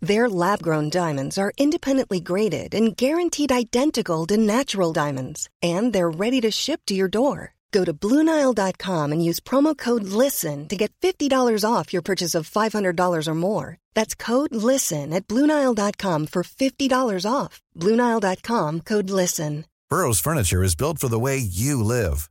Their lab-grown diamonds are independently graded and guaranteed identical to natural diamonds, and they're ready to ship to your door. Go to BlueNile.com and use promo code LISTEN to get $50 off your purchase of $500 or more. That's code LISTEN at BlueNile.com for $50 off. BlueNile.com code LISTEN. Burrow's furniture is built for the way you live.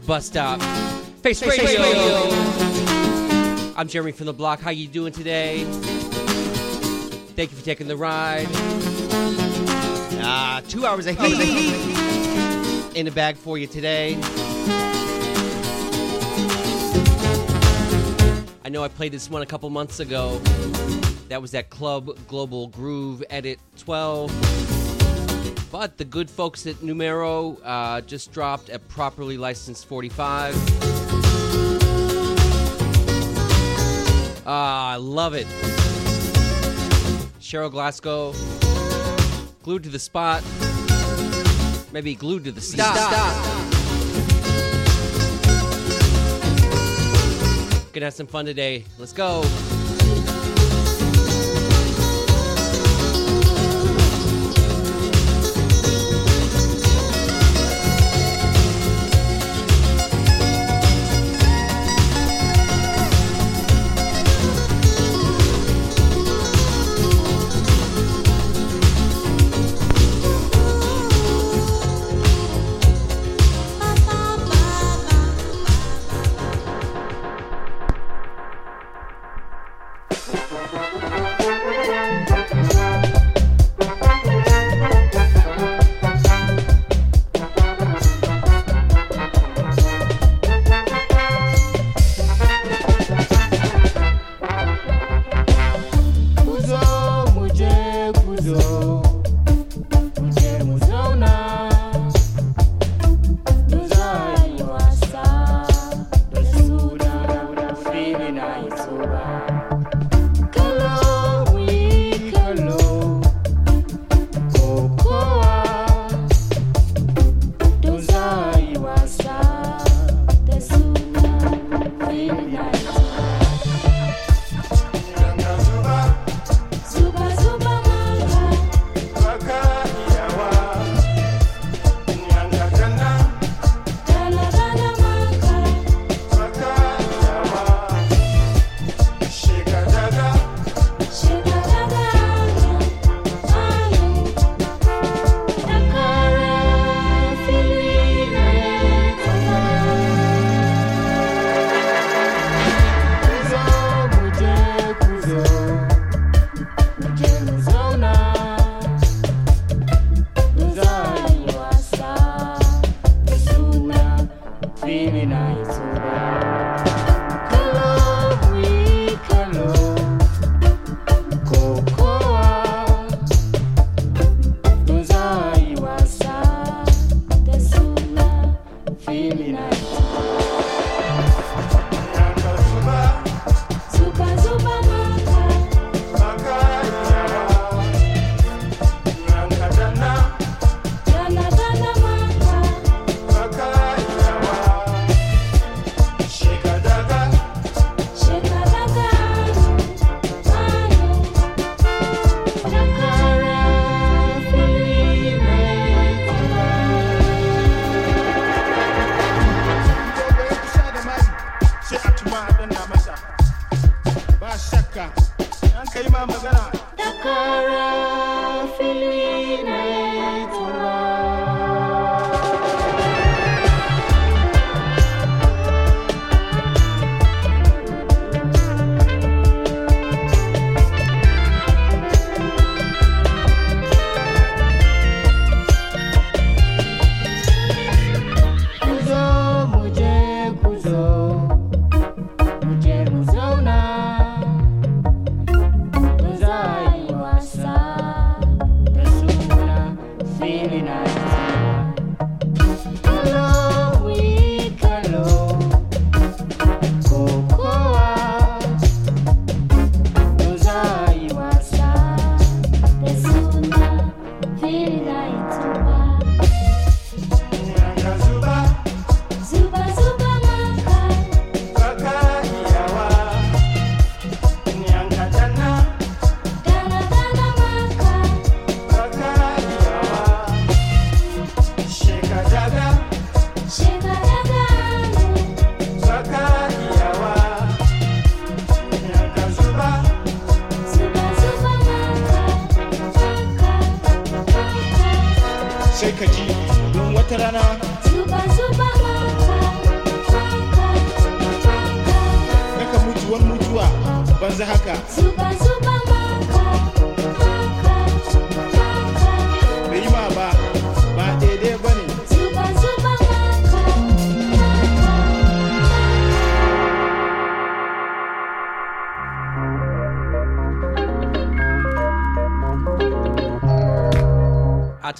Bus Stop. Face, Face Radio. Radio. I'm Jeremy from the block. How you doing today? Thank you for taking the ride. Ah, two hours ahead of heat in the bag for you today. I know I played this one a couple months ago. That was that Club Global Groove Edit 12. But the good folks at Numero uh, just dropped a properly licensed 45. Ah, I love it. Cheryl Glasgow, glued to the spot, maybe glued to the stop. stop. Gonna have some fun today. Let's go.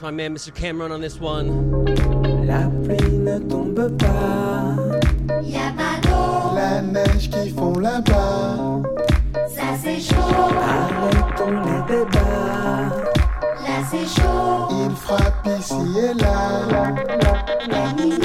my man Mr. Cameron on this one. La pluie ne tombe pas. Y a pas d'eau. La neige qui fond là-bas. Ça c'est chaud. Arrêtons les débats. Là c'est chaud. Il frappe ici et là. La, la, la,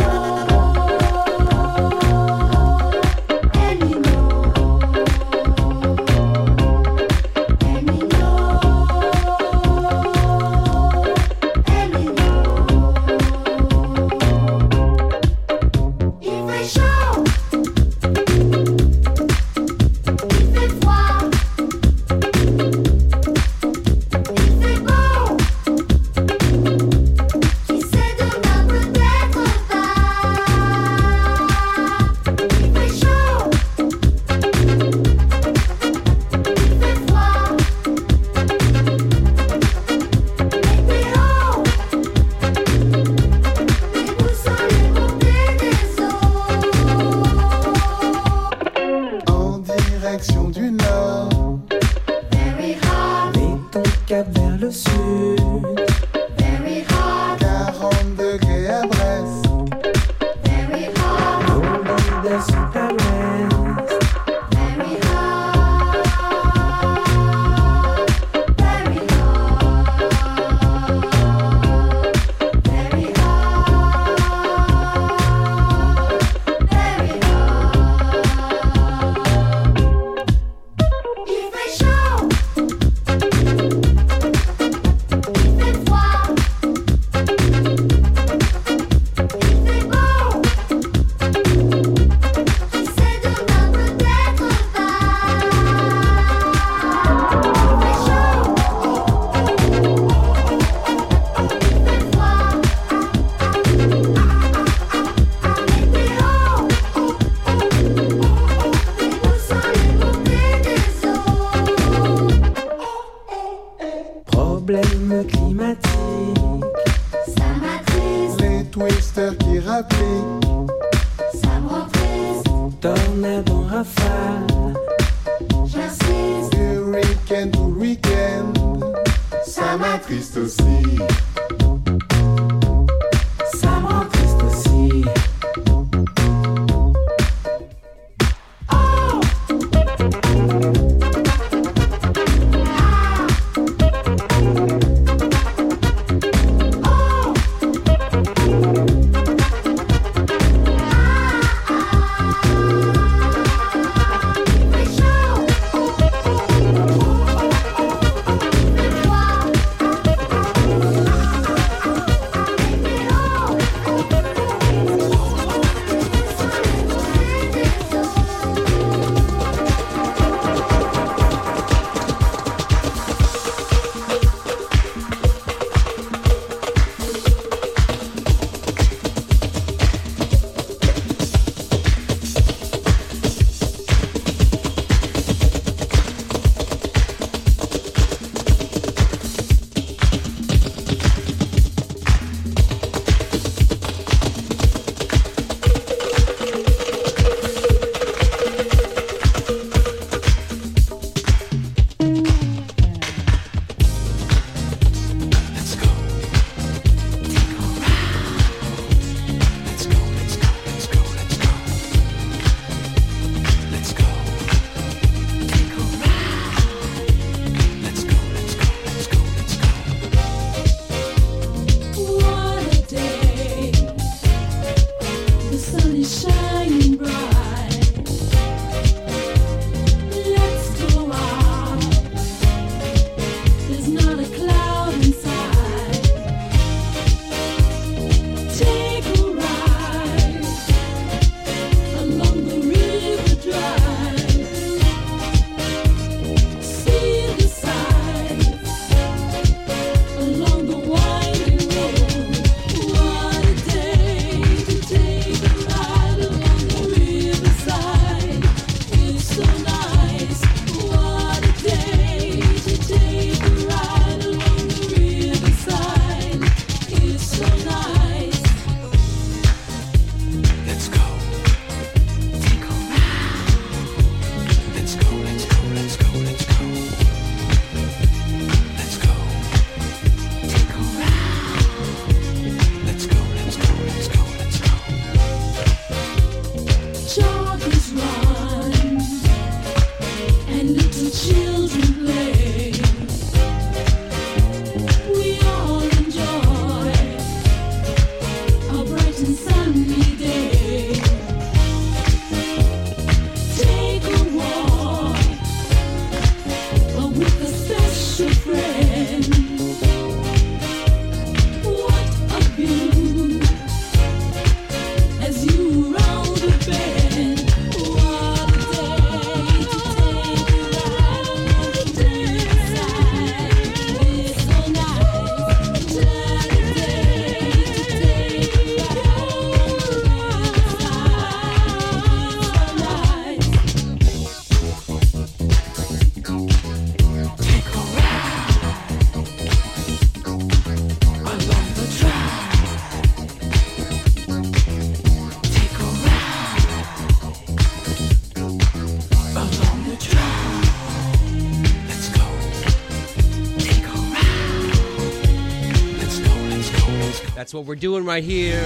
what we're doing right here.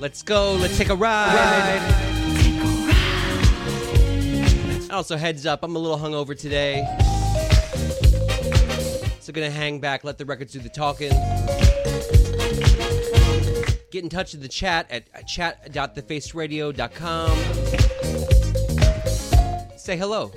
Let's go. Let's take a ride. Also, heads up, I'm a little hungover today. So, gonna hang back, let the records do the talking. Get in touch with the chat at uh, chat.thefaceradio.com. Say hello.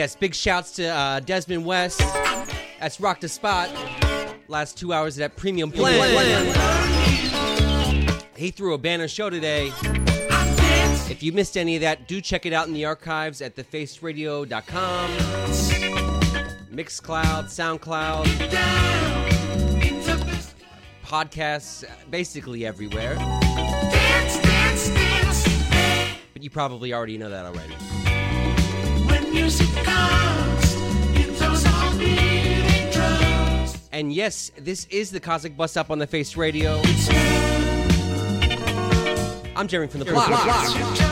Yes, big shouts to uh, Desmond West. That's Rock the Spot. Last two hours of that premium blend. He threw a banner show today. If you missed any of that, do check it out in the archives at thefaceradio.com. Mixcloud, SoundCloud, podcasts, basically everywhere. But you probably already know that already. And yes, this is the Cosmic Bus Stop on the Face Radio. I'm Jeremy from the block.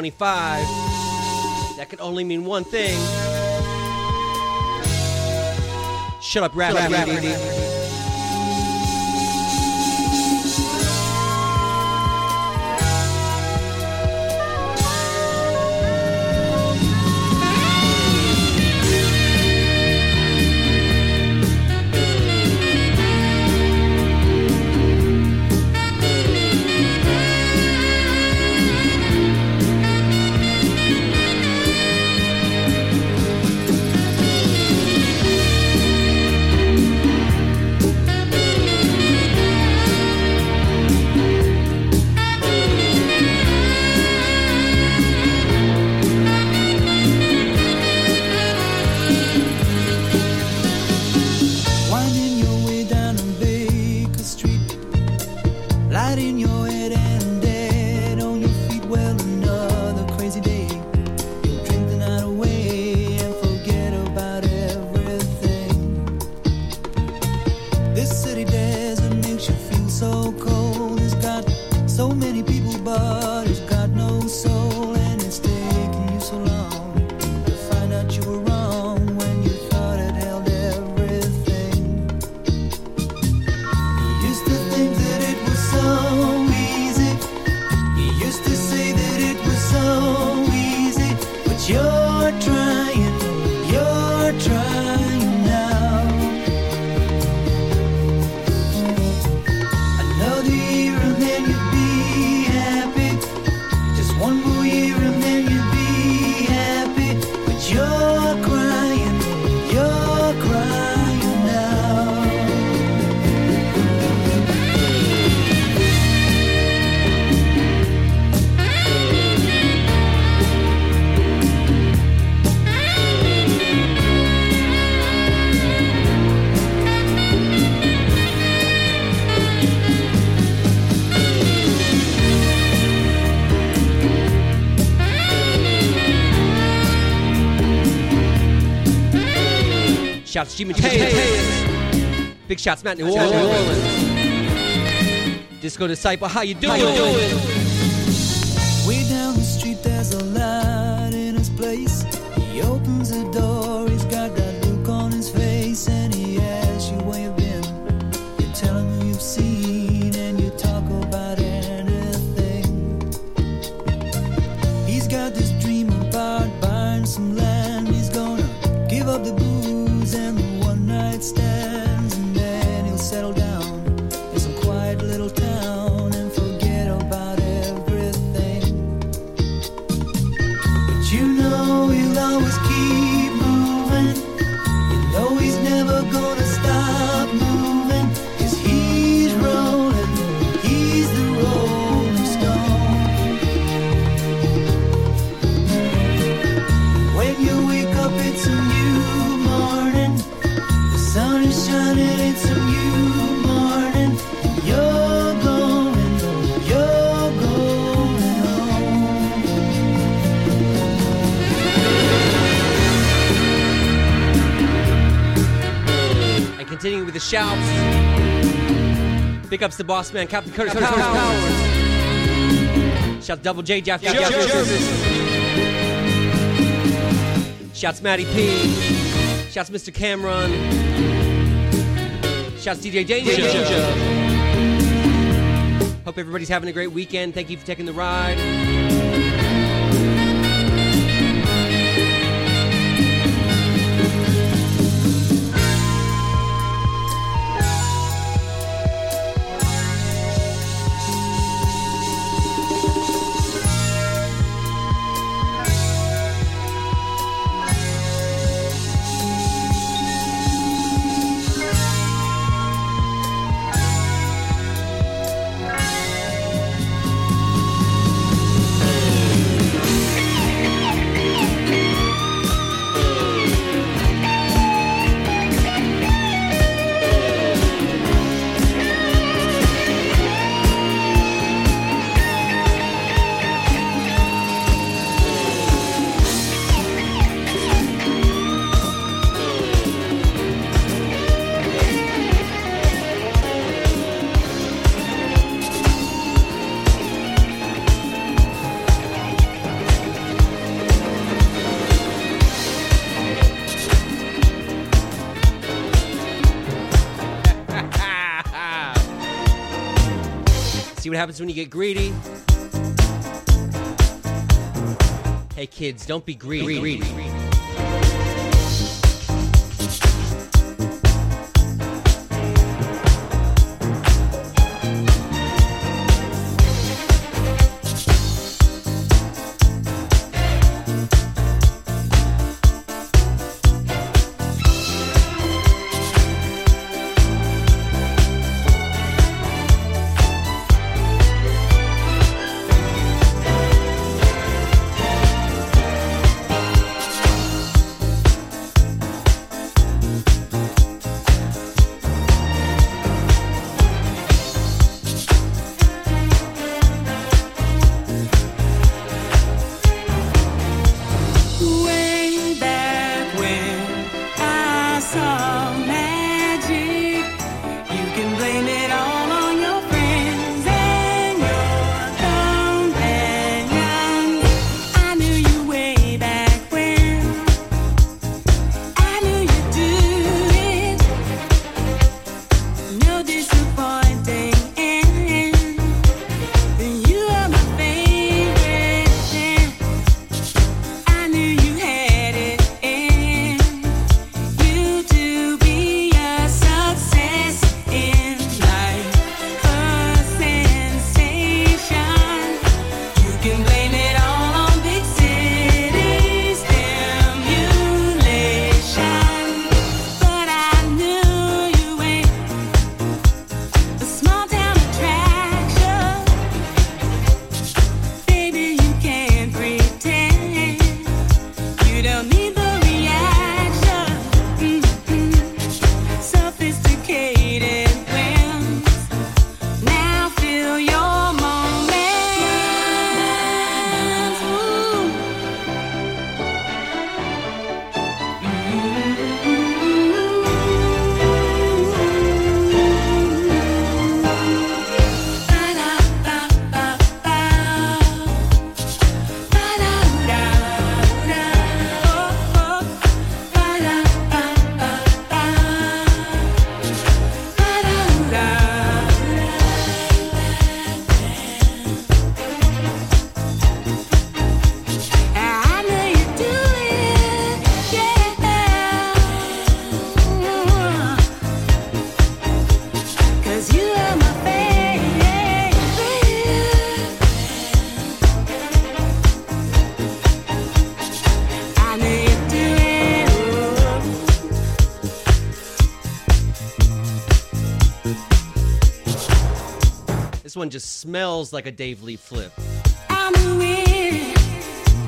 225. That could only mean one thing. Shut up, rap, rap, rap, Shouts Mateus. Big shots Matt New Orleans. Disco Disciple, how you doing? Way Ups to boss man, Captain Curtis Powers. Shouts Double J, Jeff Jefferson. Shouts Matty P. Shouts Mr. Cameron. Shouts DJ Danger. Hope everybody's having a great weekend. Thank you for taking the ride. Happens when you get greedy. Hey kids, don't be greedy. one just smells like a Dave Lee flip.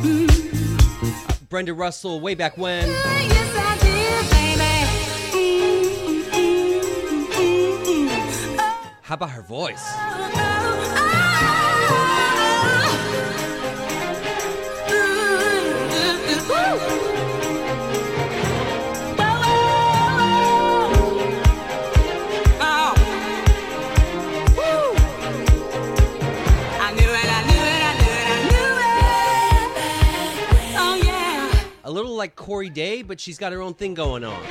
Mm-hmm. Brenda Russell, way back when. Did, mm-hmm. How about her voice? Oh, oh. Cory Daye, but she's got her own thing going on.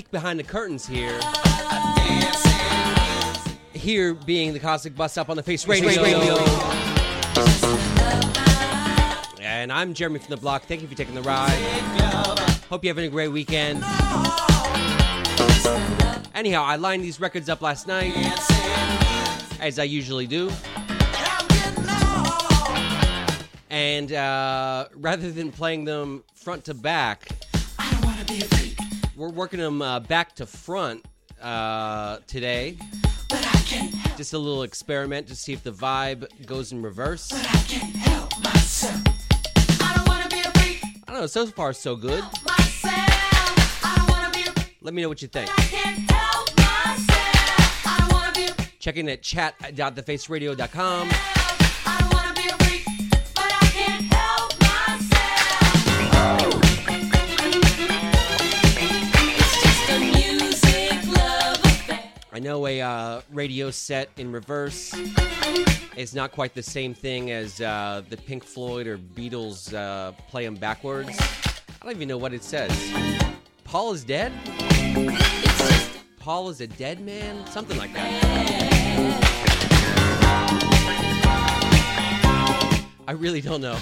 peek behind the curtains here. Here being the Cosmic Bus Stop on the Face Radio. Radio. And I'm Jeremy from the block. Thank you for taking the ride. Hope you're having a great weekend. Anyhow, I lined these records up last night, as I usually do. And uh, rather than playing them front to back, we're working them uh, back to front uh, today. Just a little experiment to see if the vibe goes in reverse. I don't know. So far, so good. Let me know what you think. Check in at chat.thefaceradio.com. I know a uh, radio set in reverse is not quite the same thing as uh, the Pink Floyd or Beatles uh, play them backwards. I don't even know what it says. Paul is dead? Paul is a dead man? Something like that. I really don't know.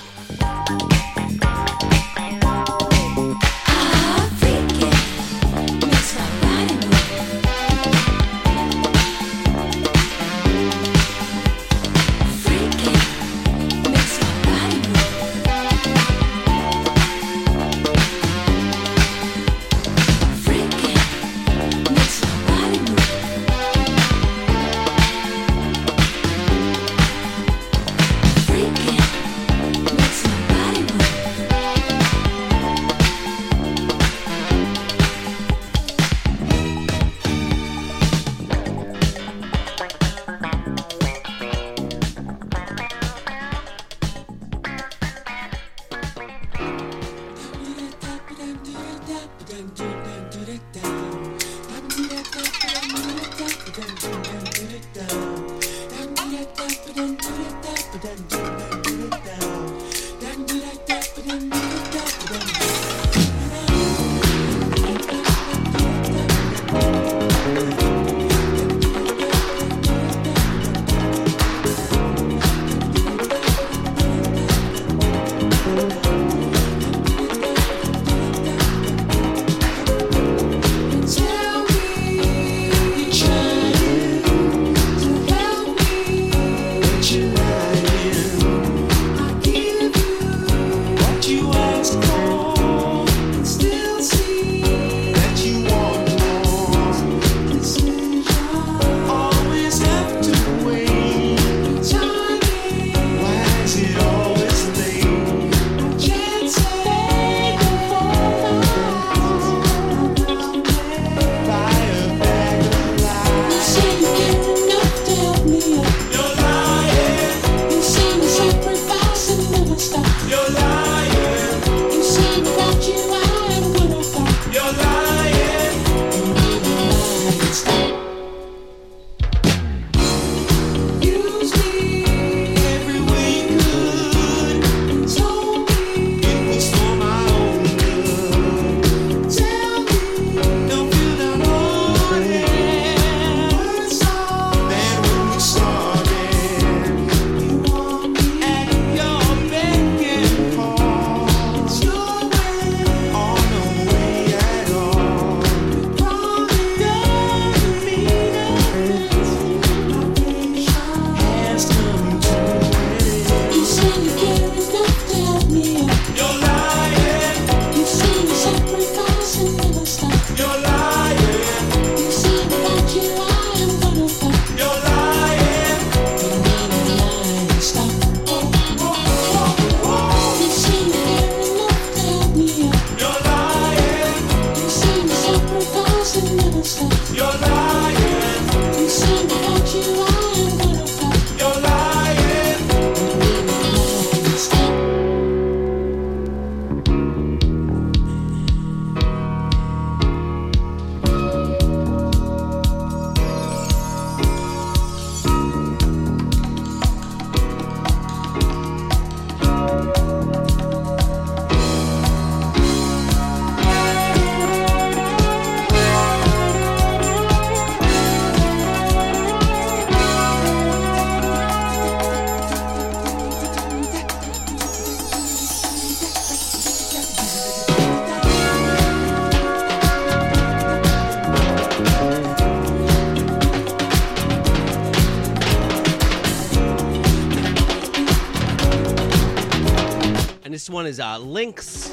One is uh, Lynx,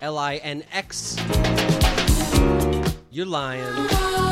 L I N X. You're lying.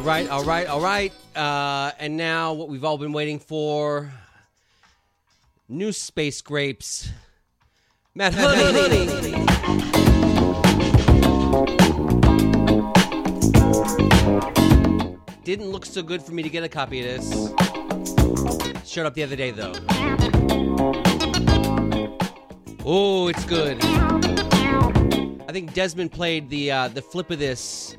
All right, all right, all right. Uh, and now, what we've all been waiting for new space grapes. Matt Honey. Didn't look so good for me to get a copy of this. Showed up the other day, though. Oh, it's good. I think Desmond played the uh, the flip of this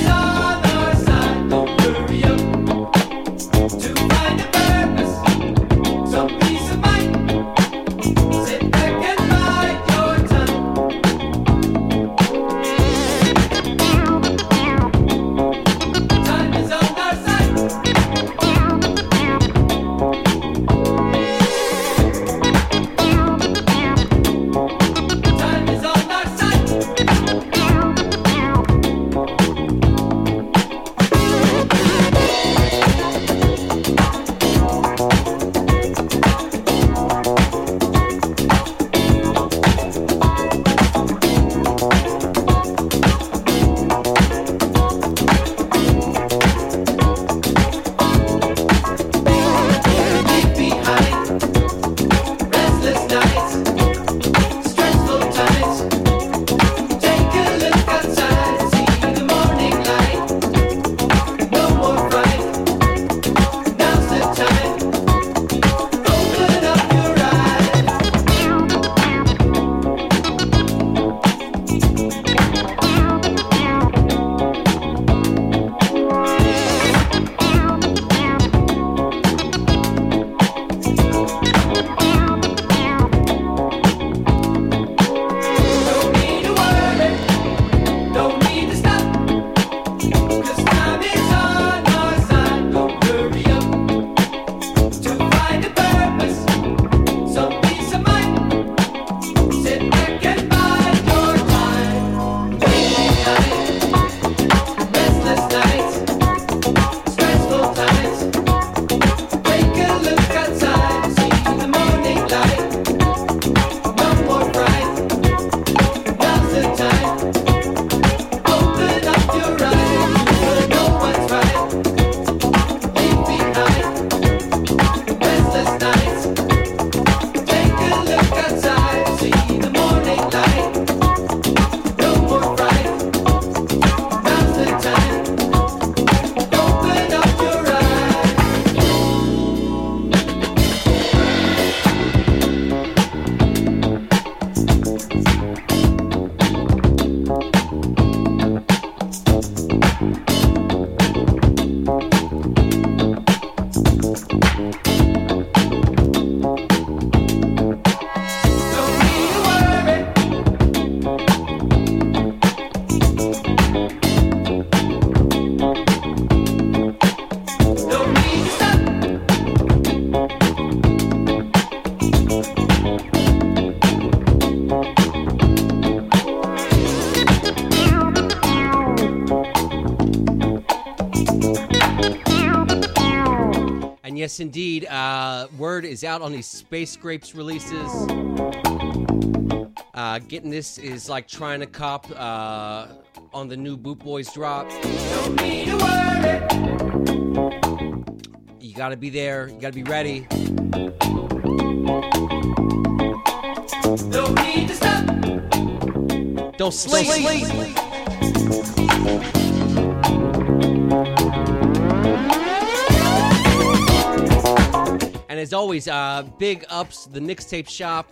yes, indeed, uh, word is out on these Space Grapes releases. Uh, getting this is like trying to cop uh, on the new Boot Boys drop. You gotta be there. You gotta be ready. Don't need to stop. Don't sleep. And as always, uh, big ups the Nix Tape Shop.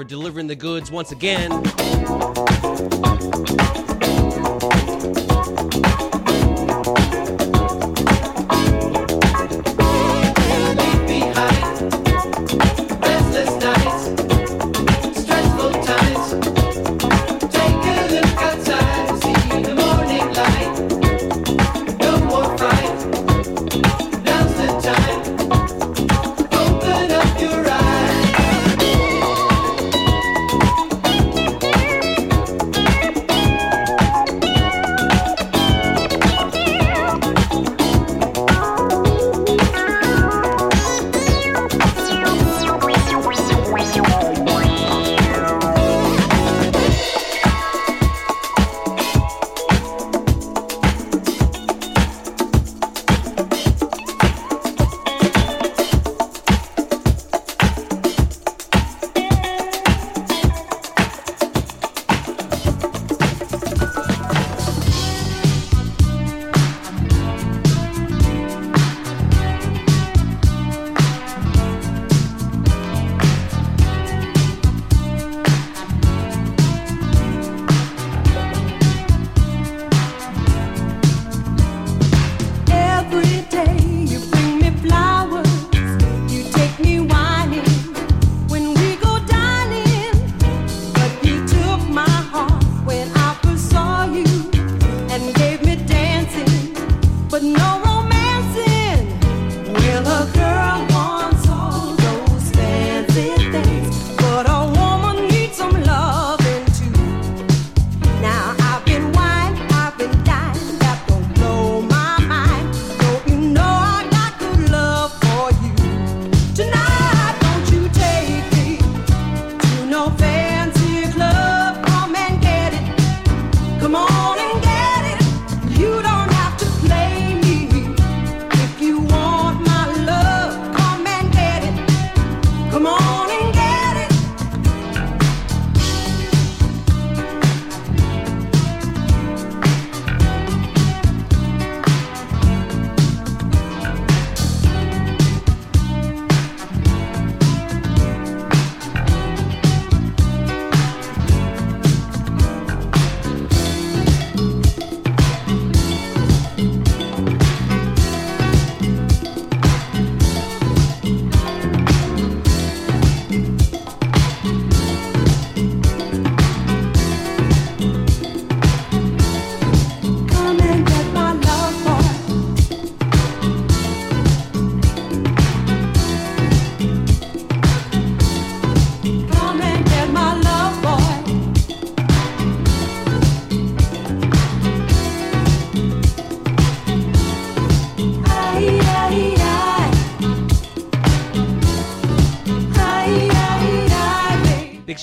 For delivering the goods once again.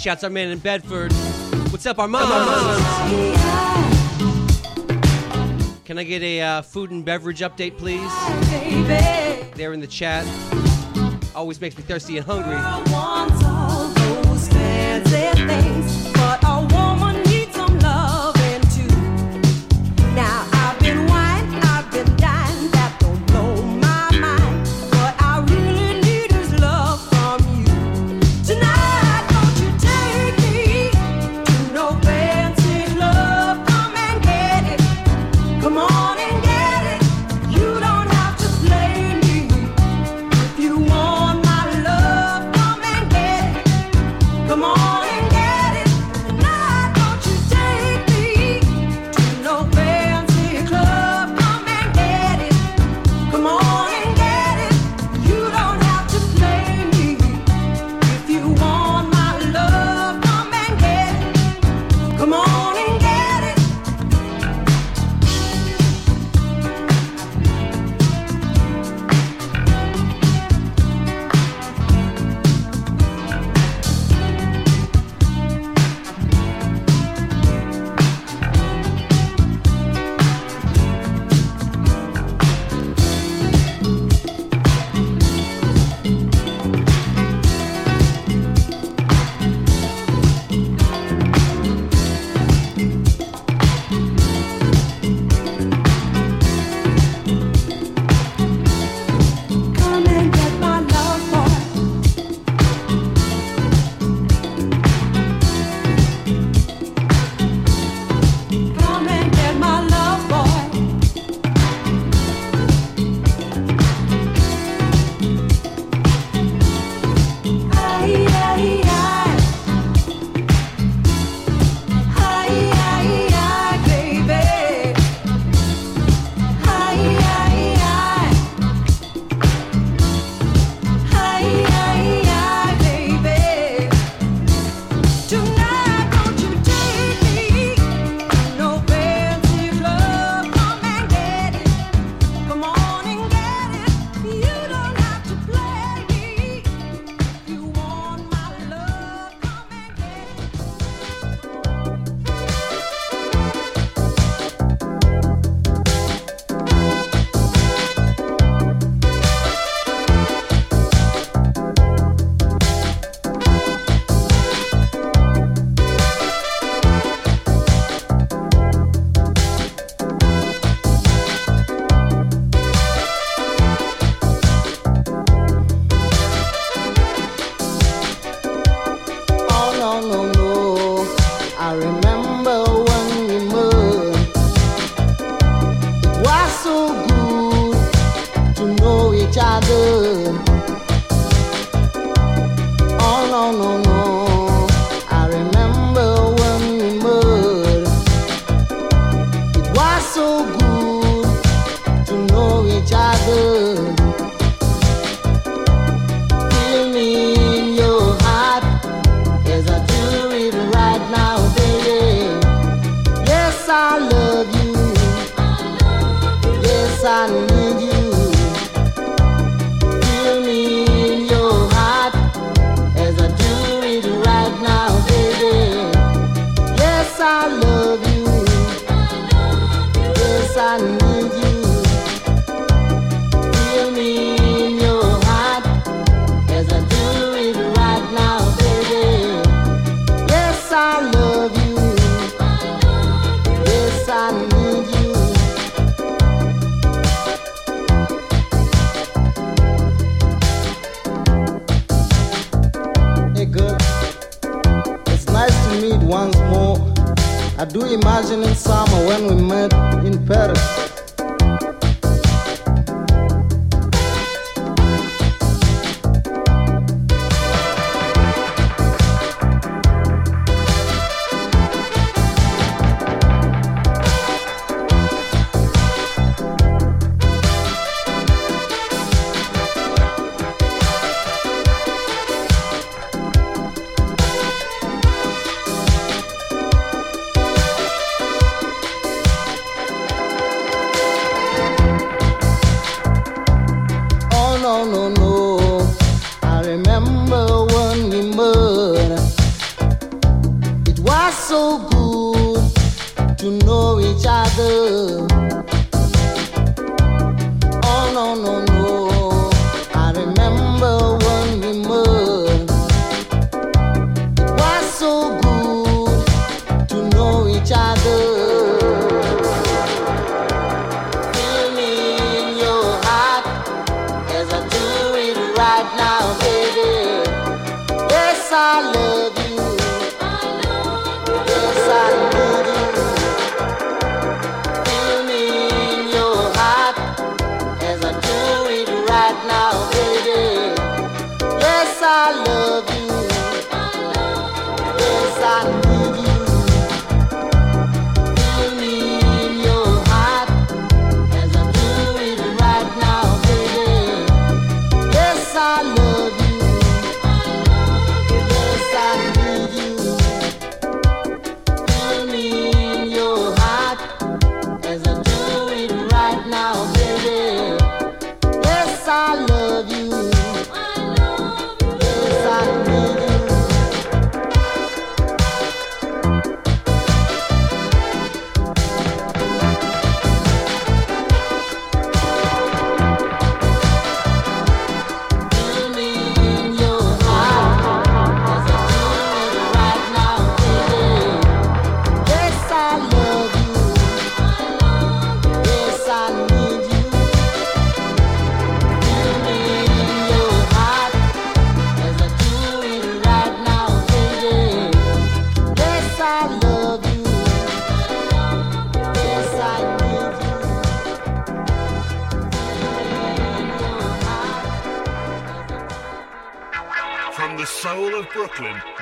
Shouts our man in Bedford. What's up, our moms? Can I get a uh, food and beverage update, please? There in the chat. Always makes me thirsty and hungry.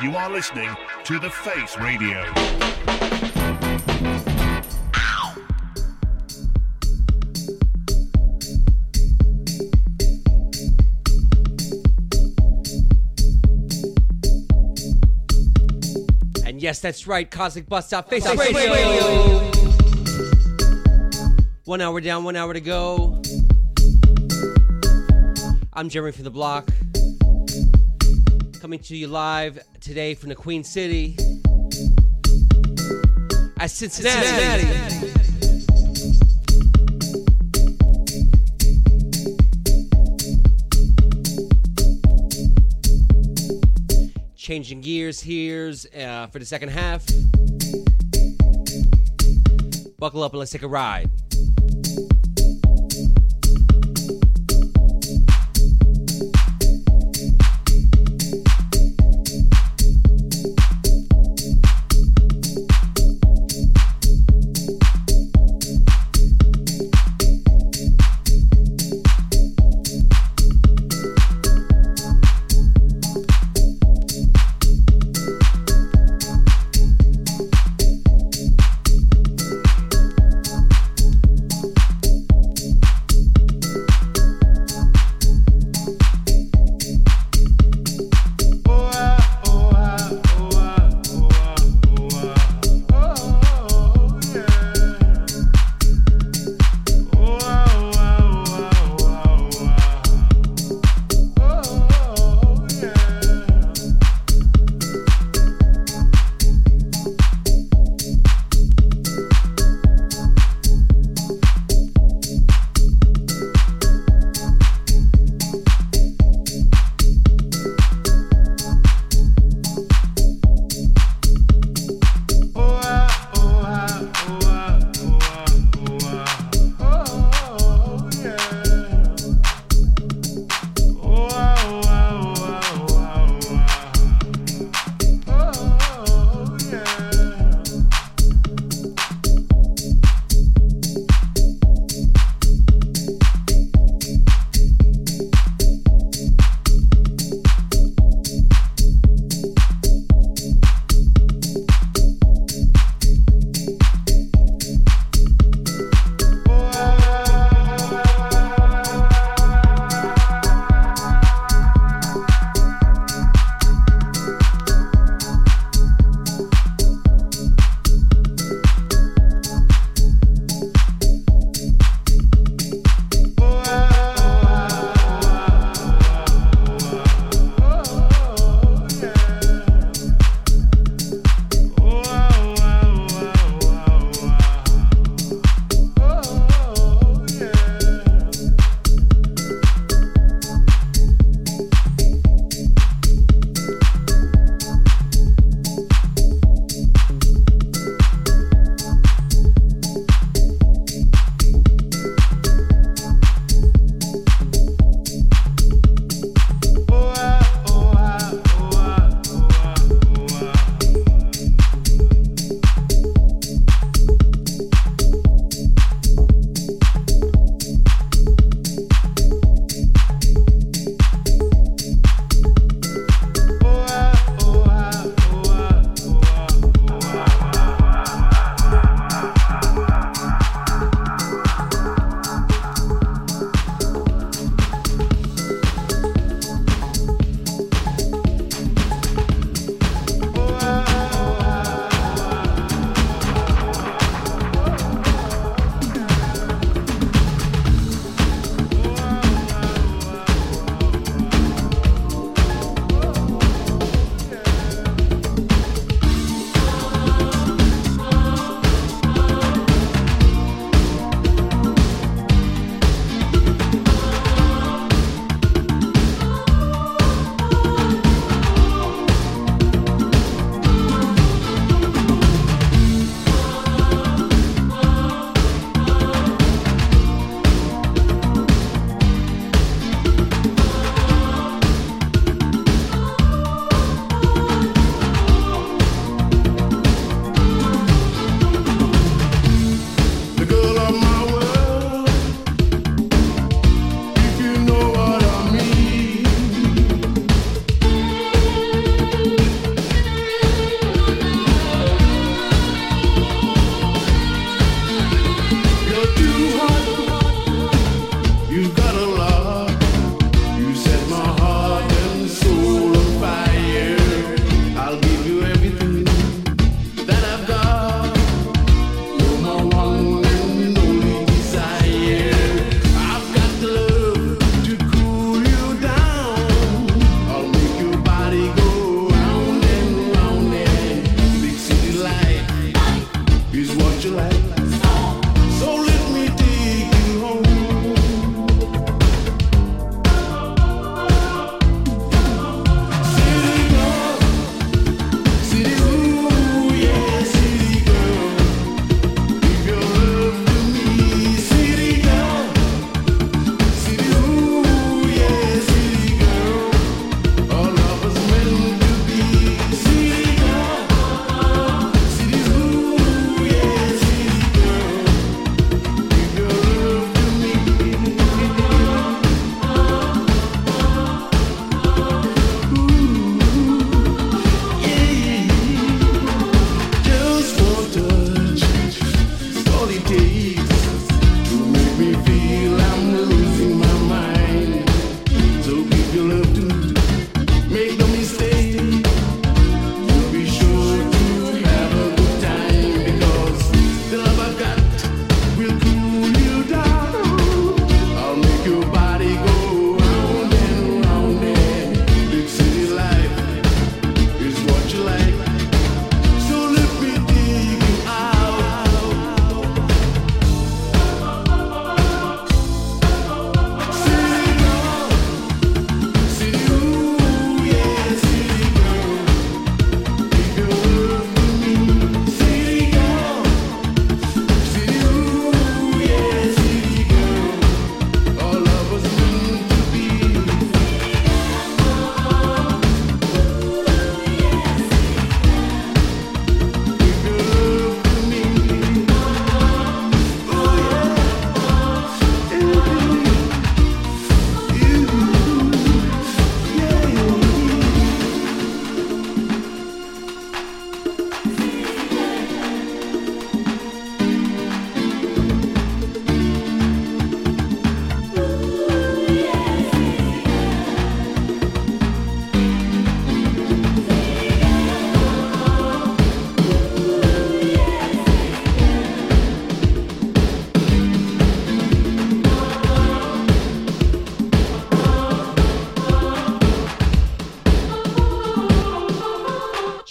You are listening to The Face Radio. And yes, that's right, Cosmic Bus Out Face Face Radio. Radio. One hour down, one hour to go. I'm Jeremy from the Block. Coming to you live today from the Queen City. At Cincinnati. Changing gears here uh, for the second half. Buckle up and let's take a ride.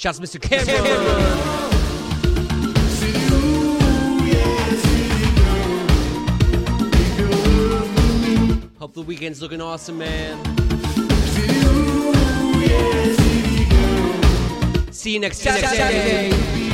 Shouts to Mr. Cameron. Cameron. Hope the weekend's looking awesome, man. See you next Saturday.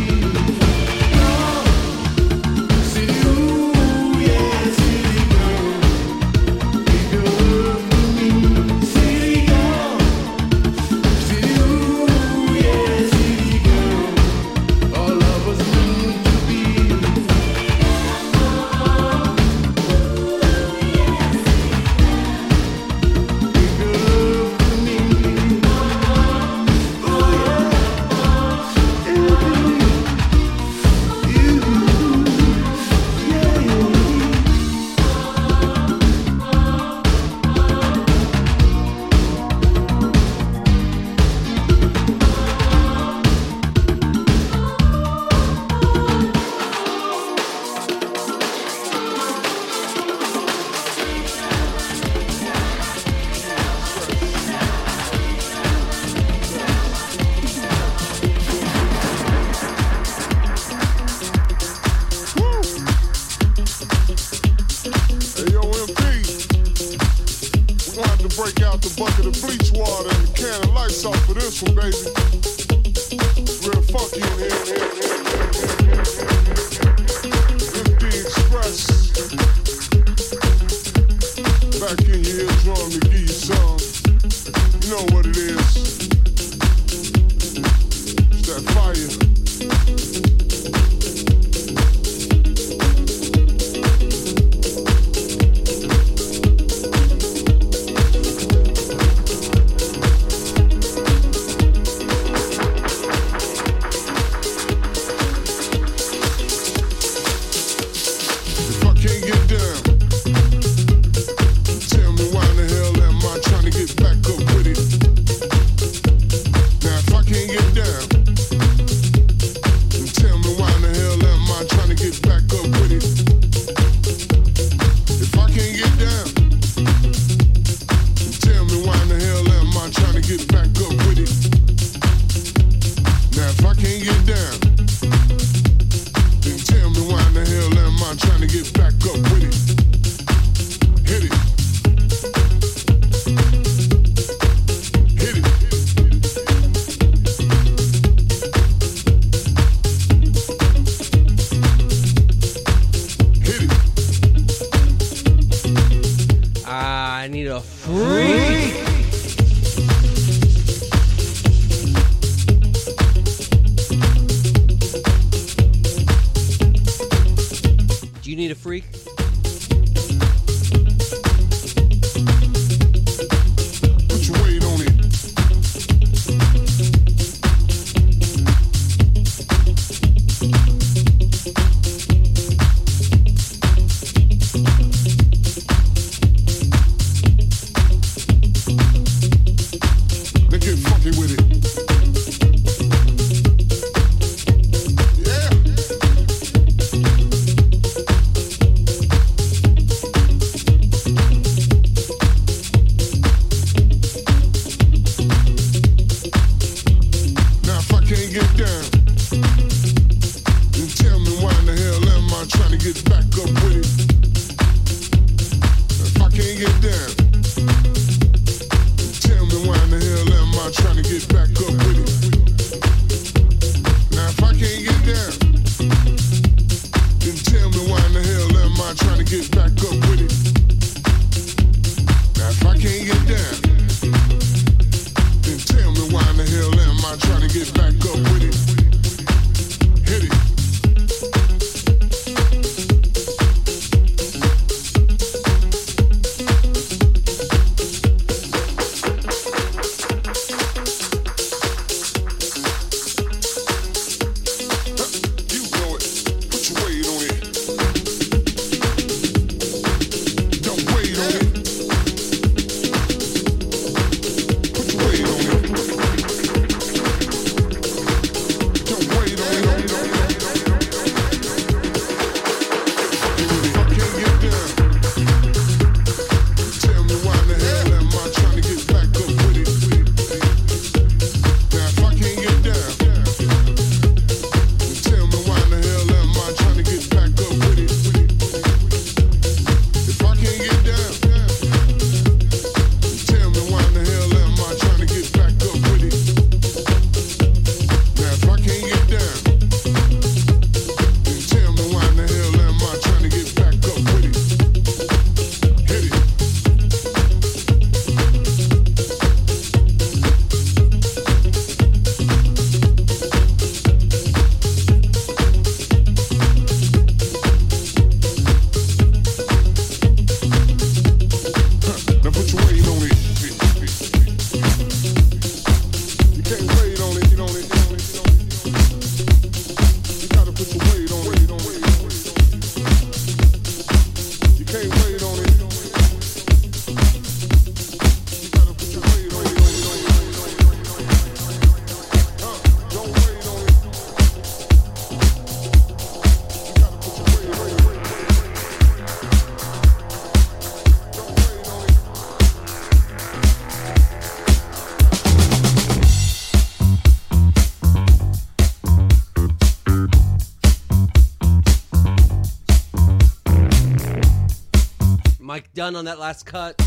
Dunn on that last cut.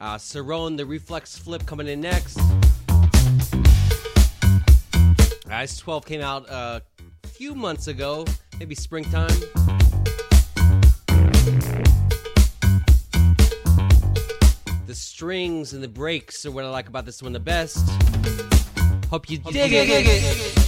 Uh, Cerrone, the reflex flip coming in next. Ice 12 came out uh, a few months ago, maybe springtime. The strings and the breaks are what I like about this one the best. Hope you dig it. Sometimes it's hard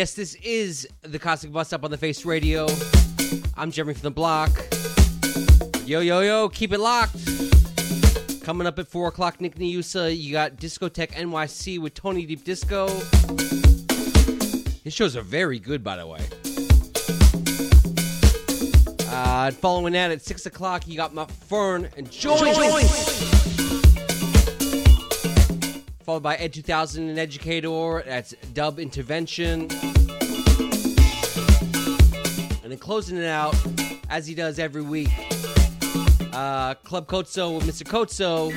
Yes, this is the Cosmic Bus Stop on the Face Radio. I'm Jeremy from the block. Yo, yo, yo, keep it locked. Coming up at 4 o'clock, Nick Niusa, you got Discotheque NYC with Tony Deep Disco. His shows are very good, by the way. Uh, following that at 6 o'clock, you got my Fern and Joyce. Followed by Ed 2000 and Educator. That's Dub Intervention. And then closing it out, as he does every week, uh, Club Kotso with Mr. Kotso.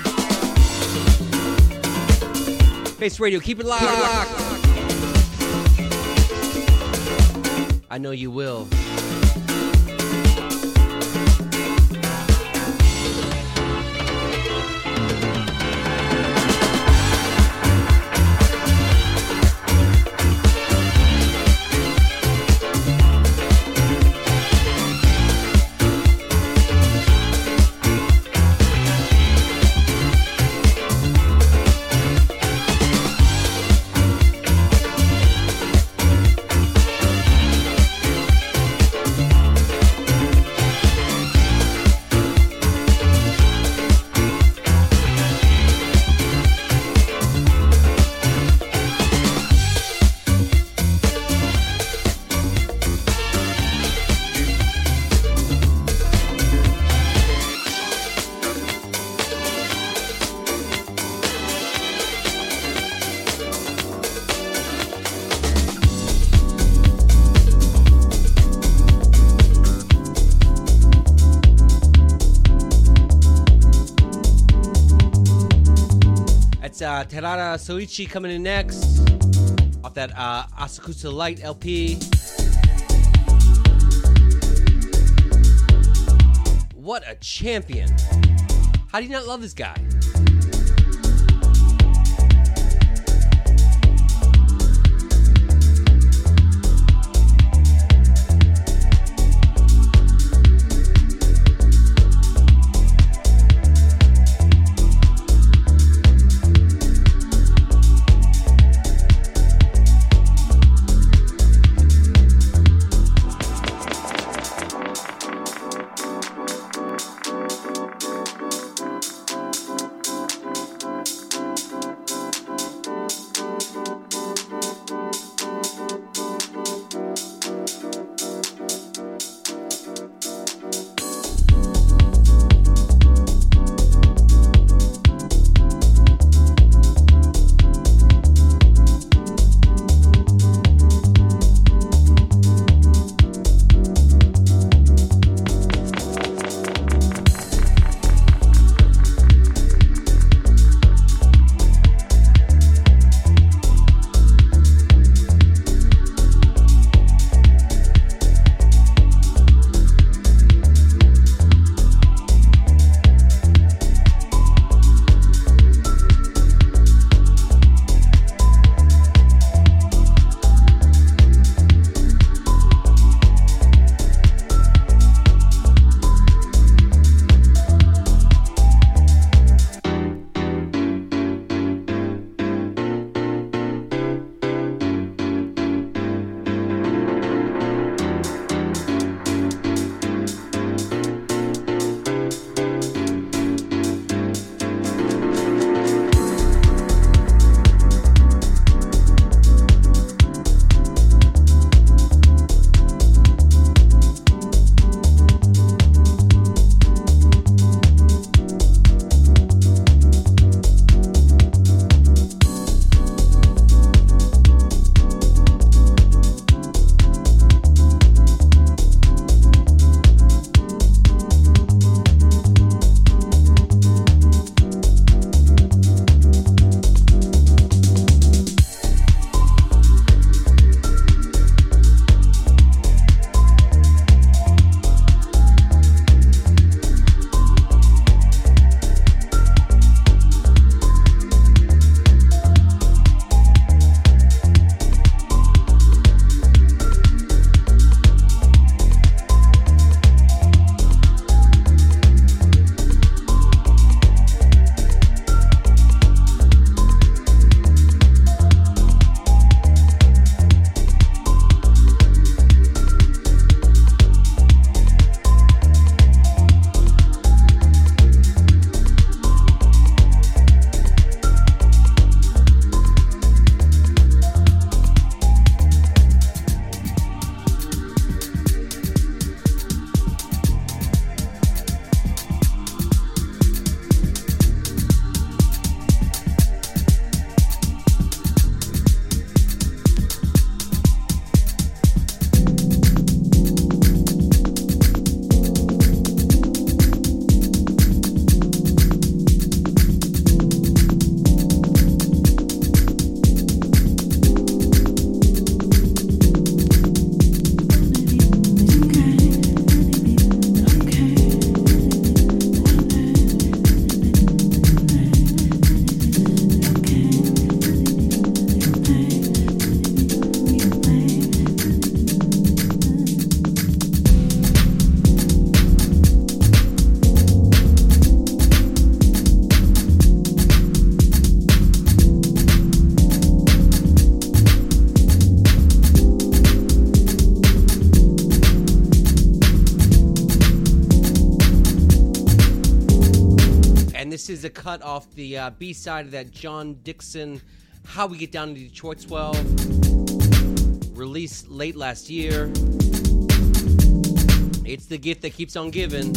Face Radio, keep it locked. I know you will. Uh, Terada Soichi coming in next off that uh, Asakusa Light LP. What a champion! How do you not love this guy? Cut off the uh, B side of that Jon Dixon How We Get Down in Detroit Swell, released late last year. It's the gift that keeps on giving.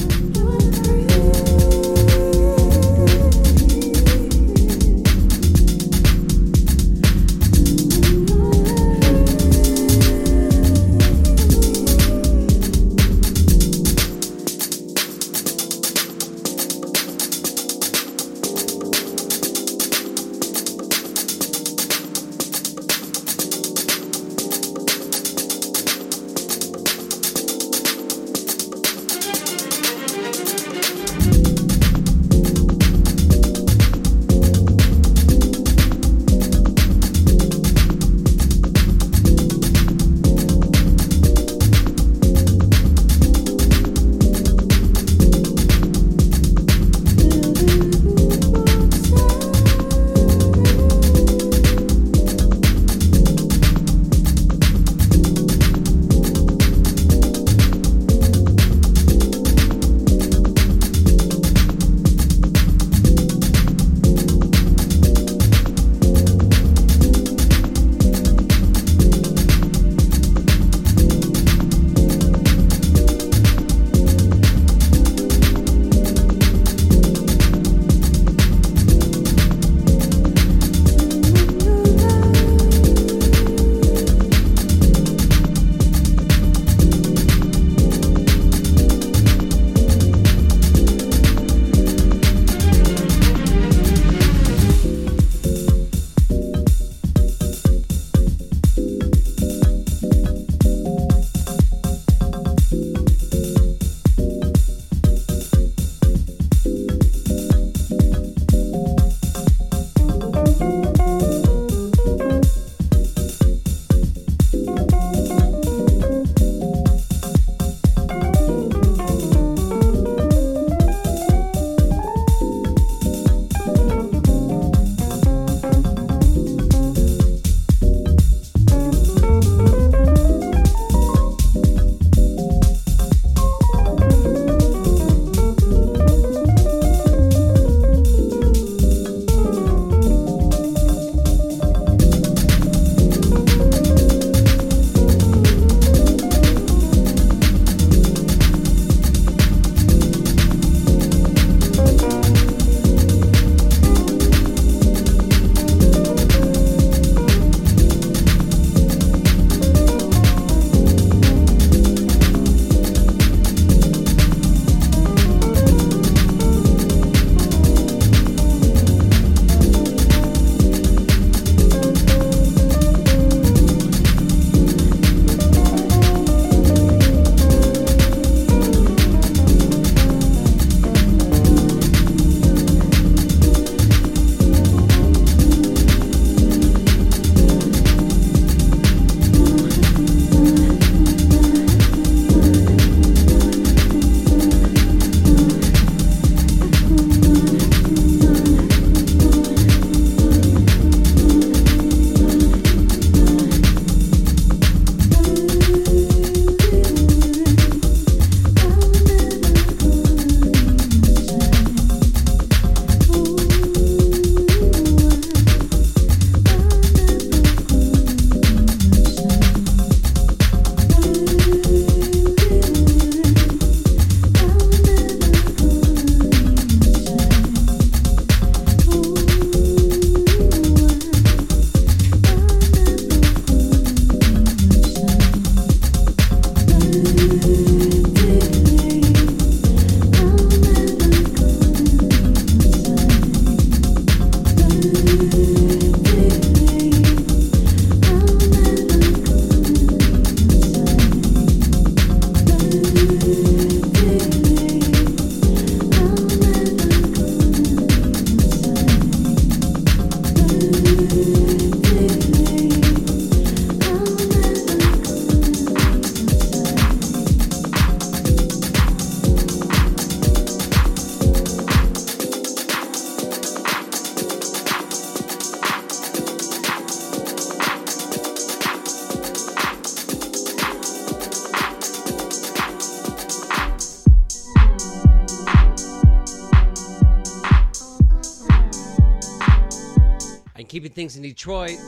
Things in Detroit.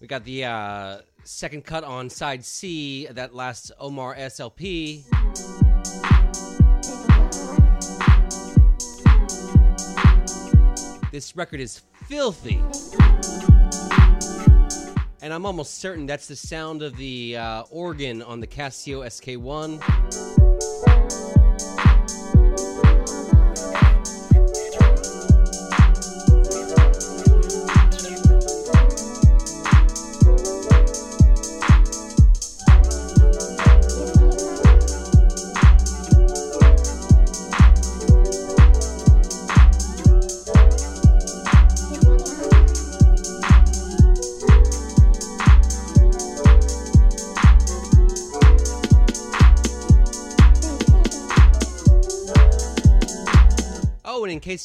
We got the uh, second cut on side C that last Omar S LP. This record is filthy. And I'm almost certain that's the sound of the uh, organ on the Casio SK1.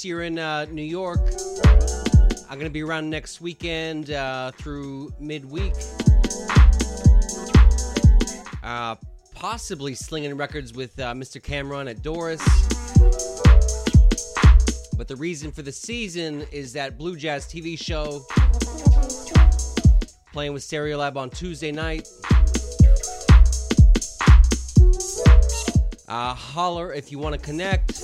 You're in uh, New York, I'm going to be around next weekend uh, through midweek. Uh, possibly slinging records with uh, Mr. Cameron at Doris. But the reason for the season is that Blue Jazz TV show playing with Stereolab on Tuesday night. Uh, holler if you want to connect.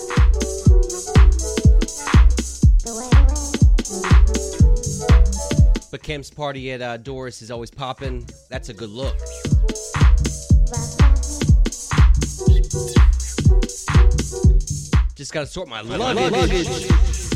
But Cam's party at uh, Doris is always popping. That's a good look. Just gotta sort my luggage. One of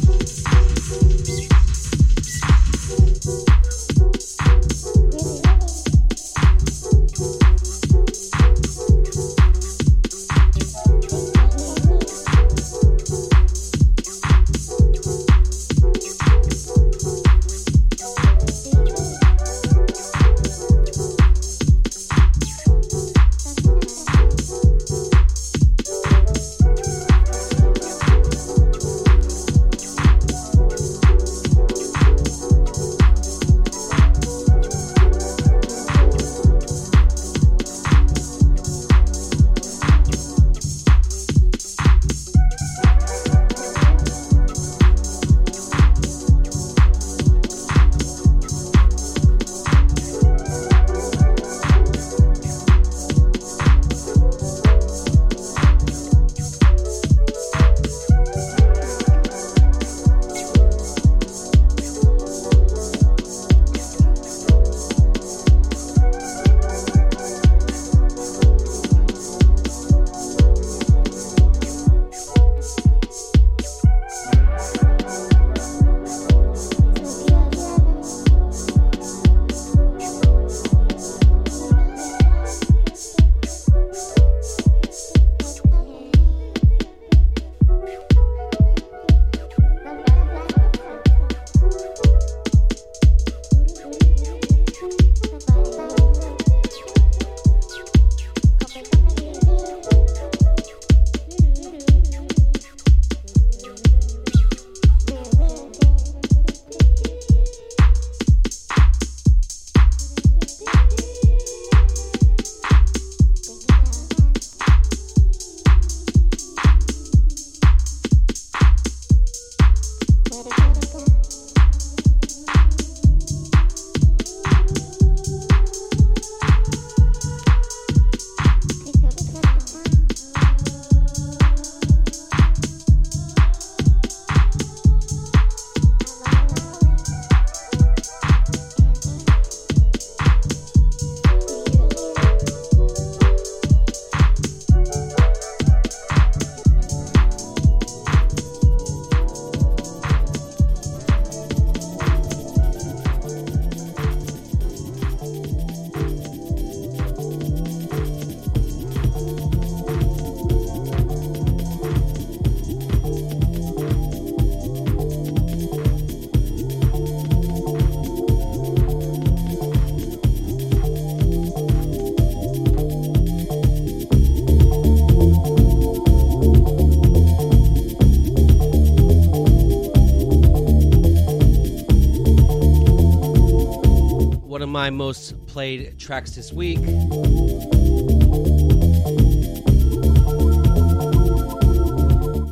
my most played tracks this week.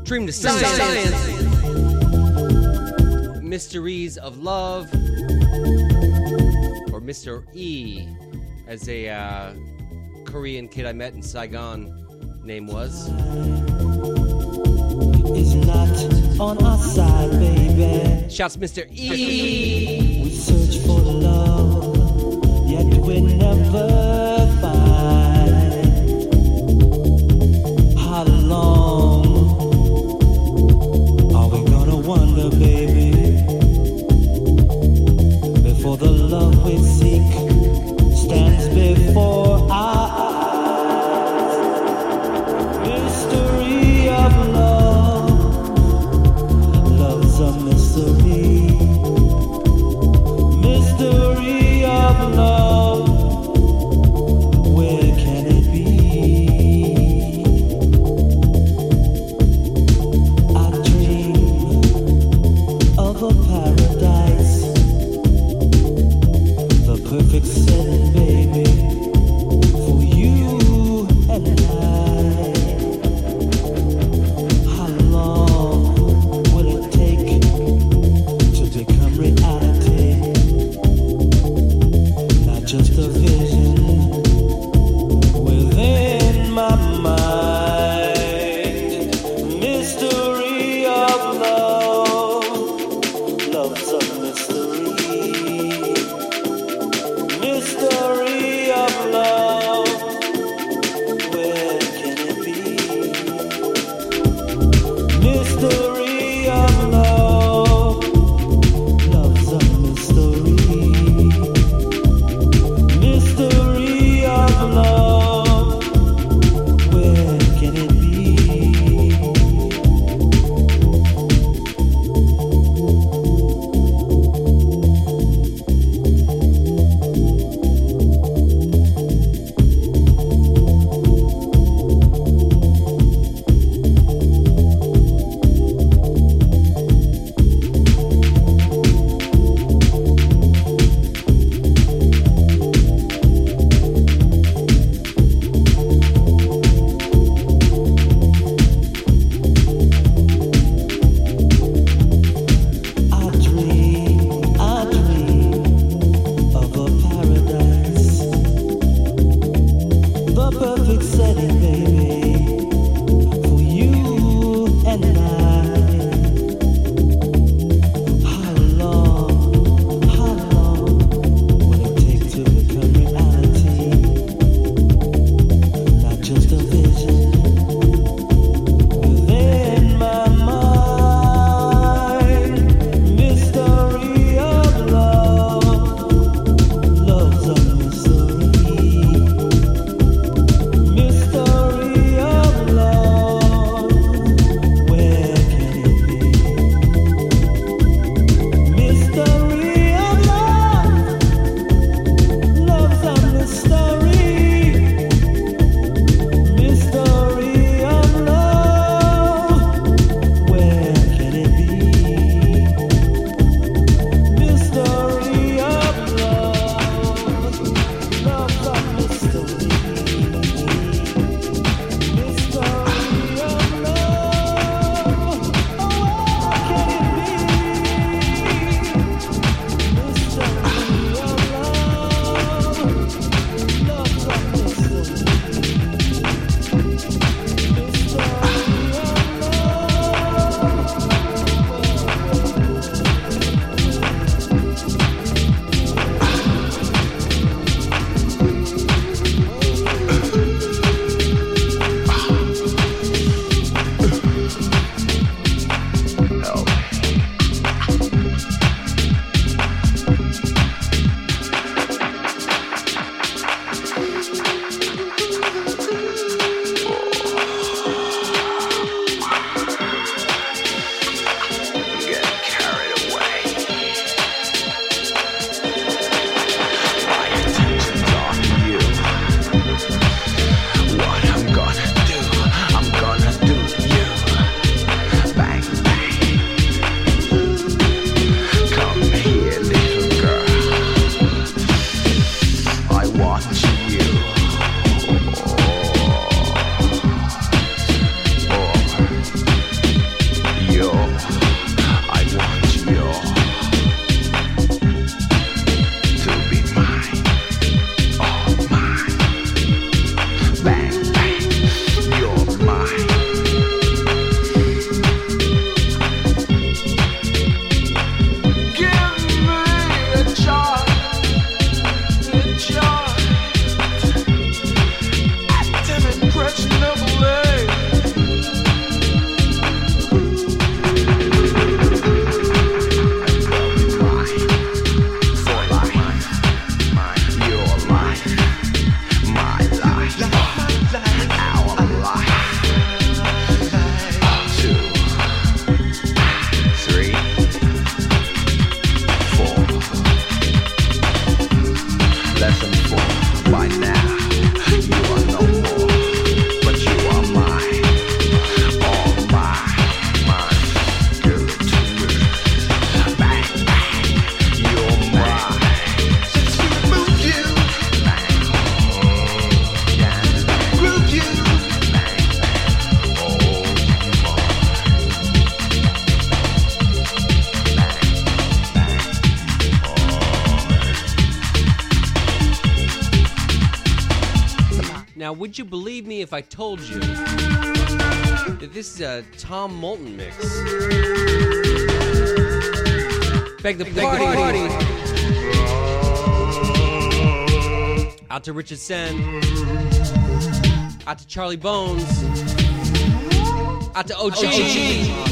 Dream 2 Science, Science. Science. Mysteries of Love, or Mr. E, as a uh, Korean kid I met in Saigon name was. Not on our side, baby. Shouts Mr. E. We search for doing would you believe me if I told you that this is a Tom Moulton mix? Beg the, party. Out to Richard Sen. Out to Charlie Bones. Out to OG. Not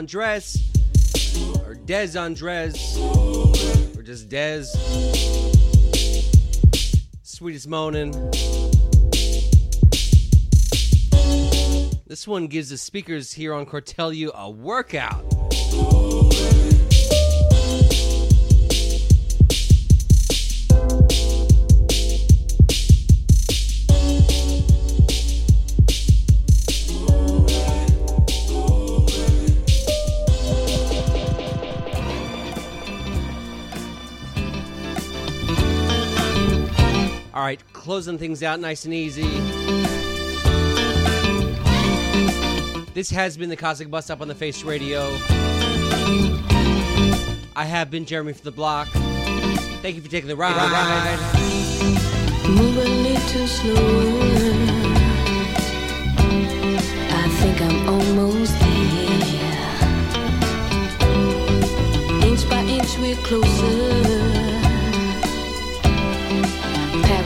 Andres, or Des Andres, or just Des. Sweetest moaning. This one gives the speakers here on Cortellu a workout. Closing things out nice and easy. This has been the Cosmic Bus Stop on the Face Radio. I have been Jeremy from the Block. Thank you for taking the ride. Move a little slower. I think I'm almost there. Inch by inch, we're closer.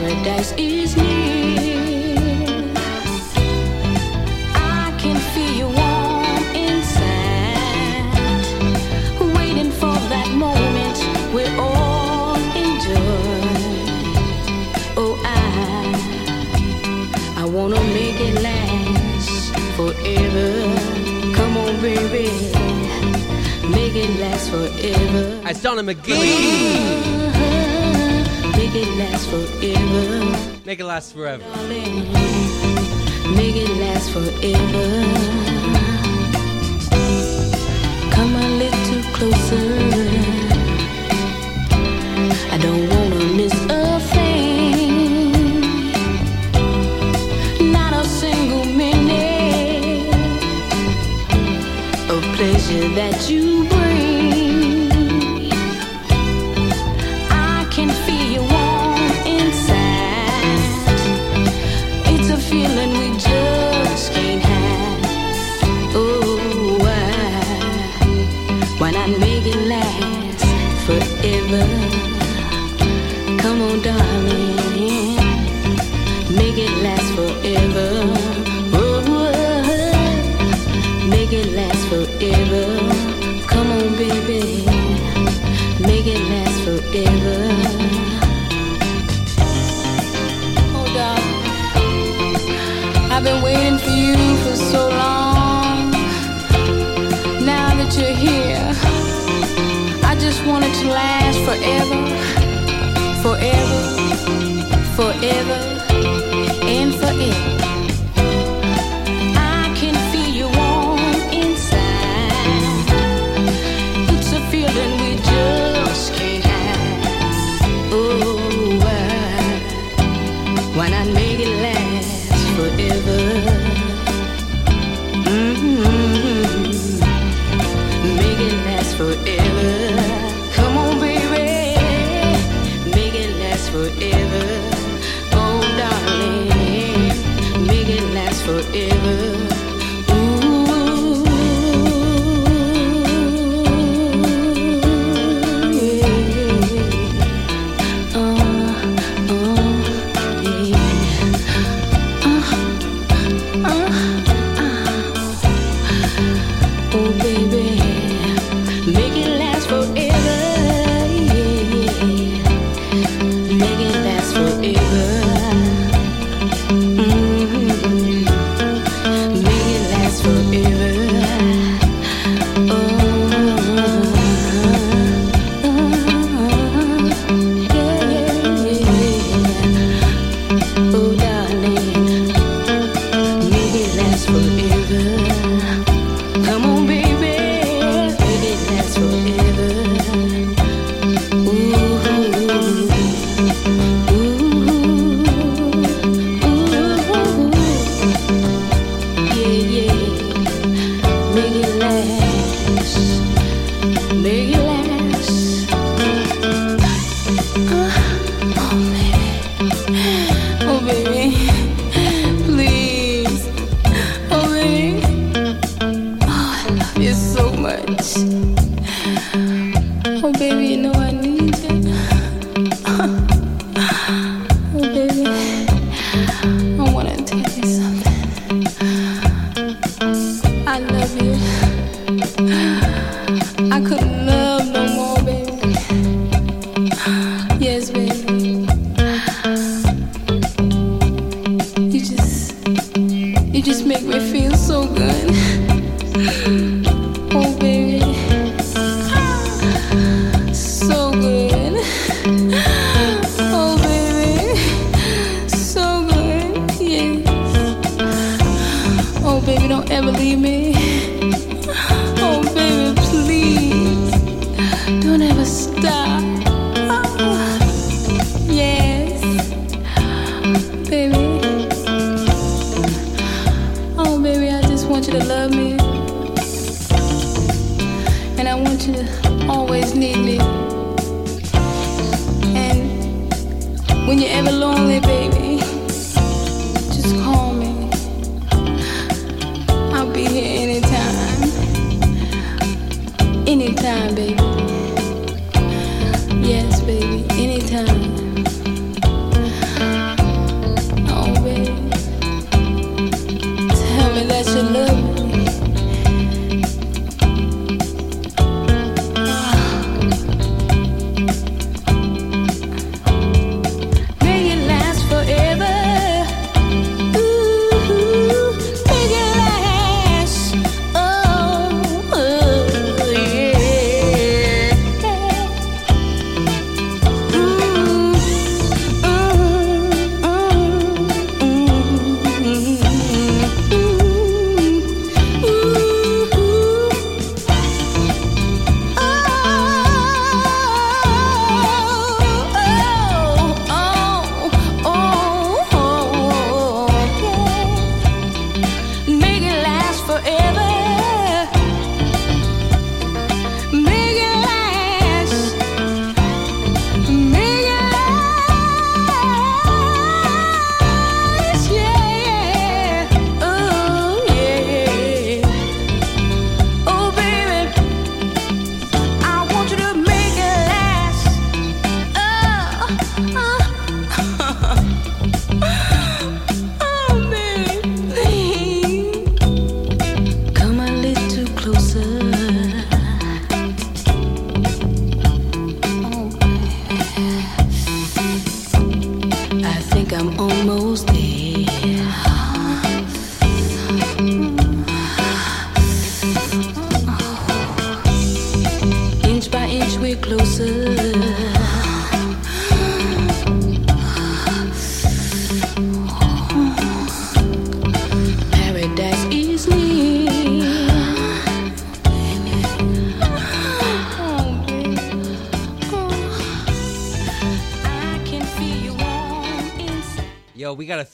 Paradise is near. I can feel you warm inside, waiting for that moment we're all enjoy. Oh, I, I wanna make it last forever. Come on, baby, make it last forever. That's Donna McGee. Make it last forever. Make it last forever. Make it last forever. Come a little closer. I don't wanna miss a thing. Not a single minute of pleasure that you bring. Last forever, forever, forever, and forever. Forever.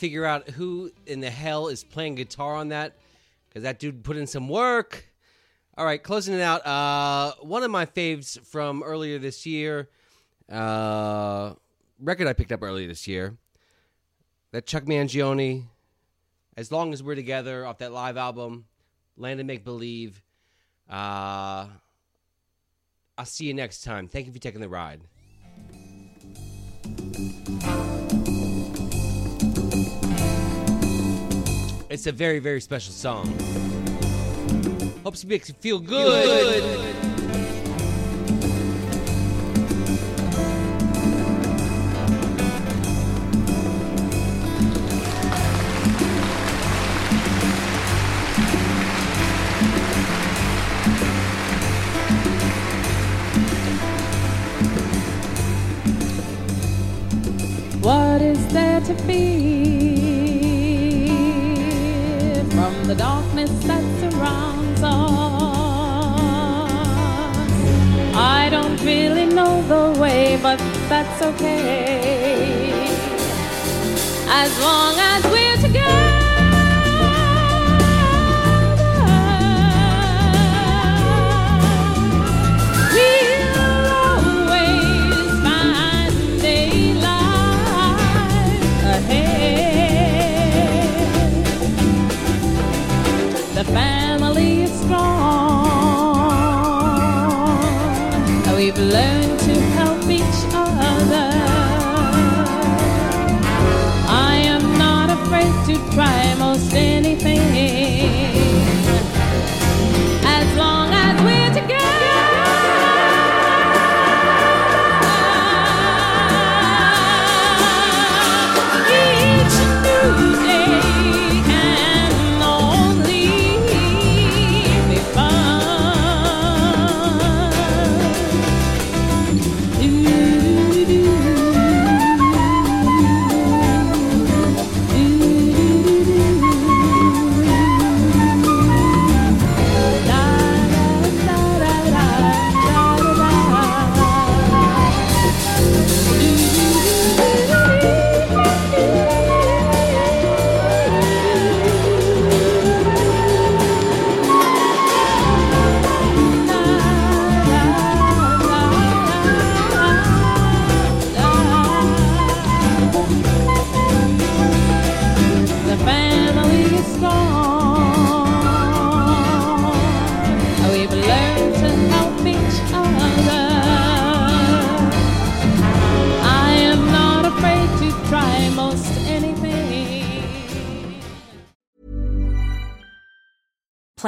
Figure out who in the hell is playing guitar on that because that dude put in some work. All right, closing it out. Uh, one of my faves from earlier this year, uh, record I picked up earlier this year. That Chuck Mangione, "As Long as We're Together" off that live album, "Land of Make Believe." Uh, I'll see you next time. Thank you for taking the ride. It's a very, very special song. Hopes it makes you feel good. What is there to fear the darkness that surrounds us? I don't really know the way, but that's okay. As long as we're together, The family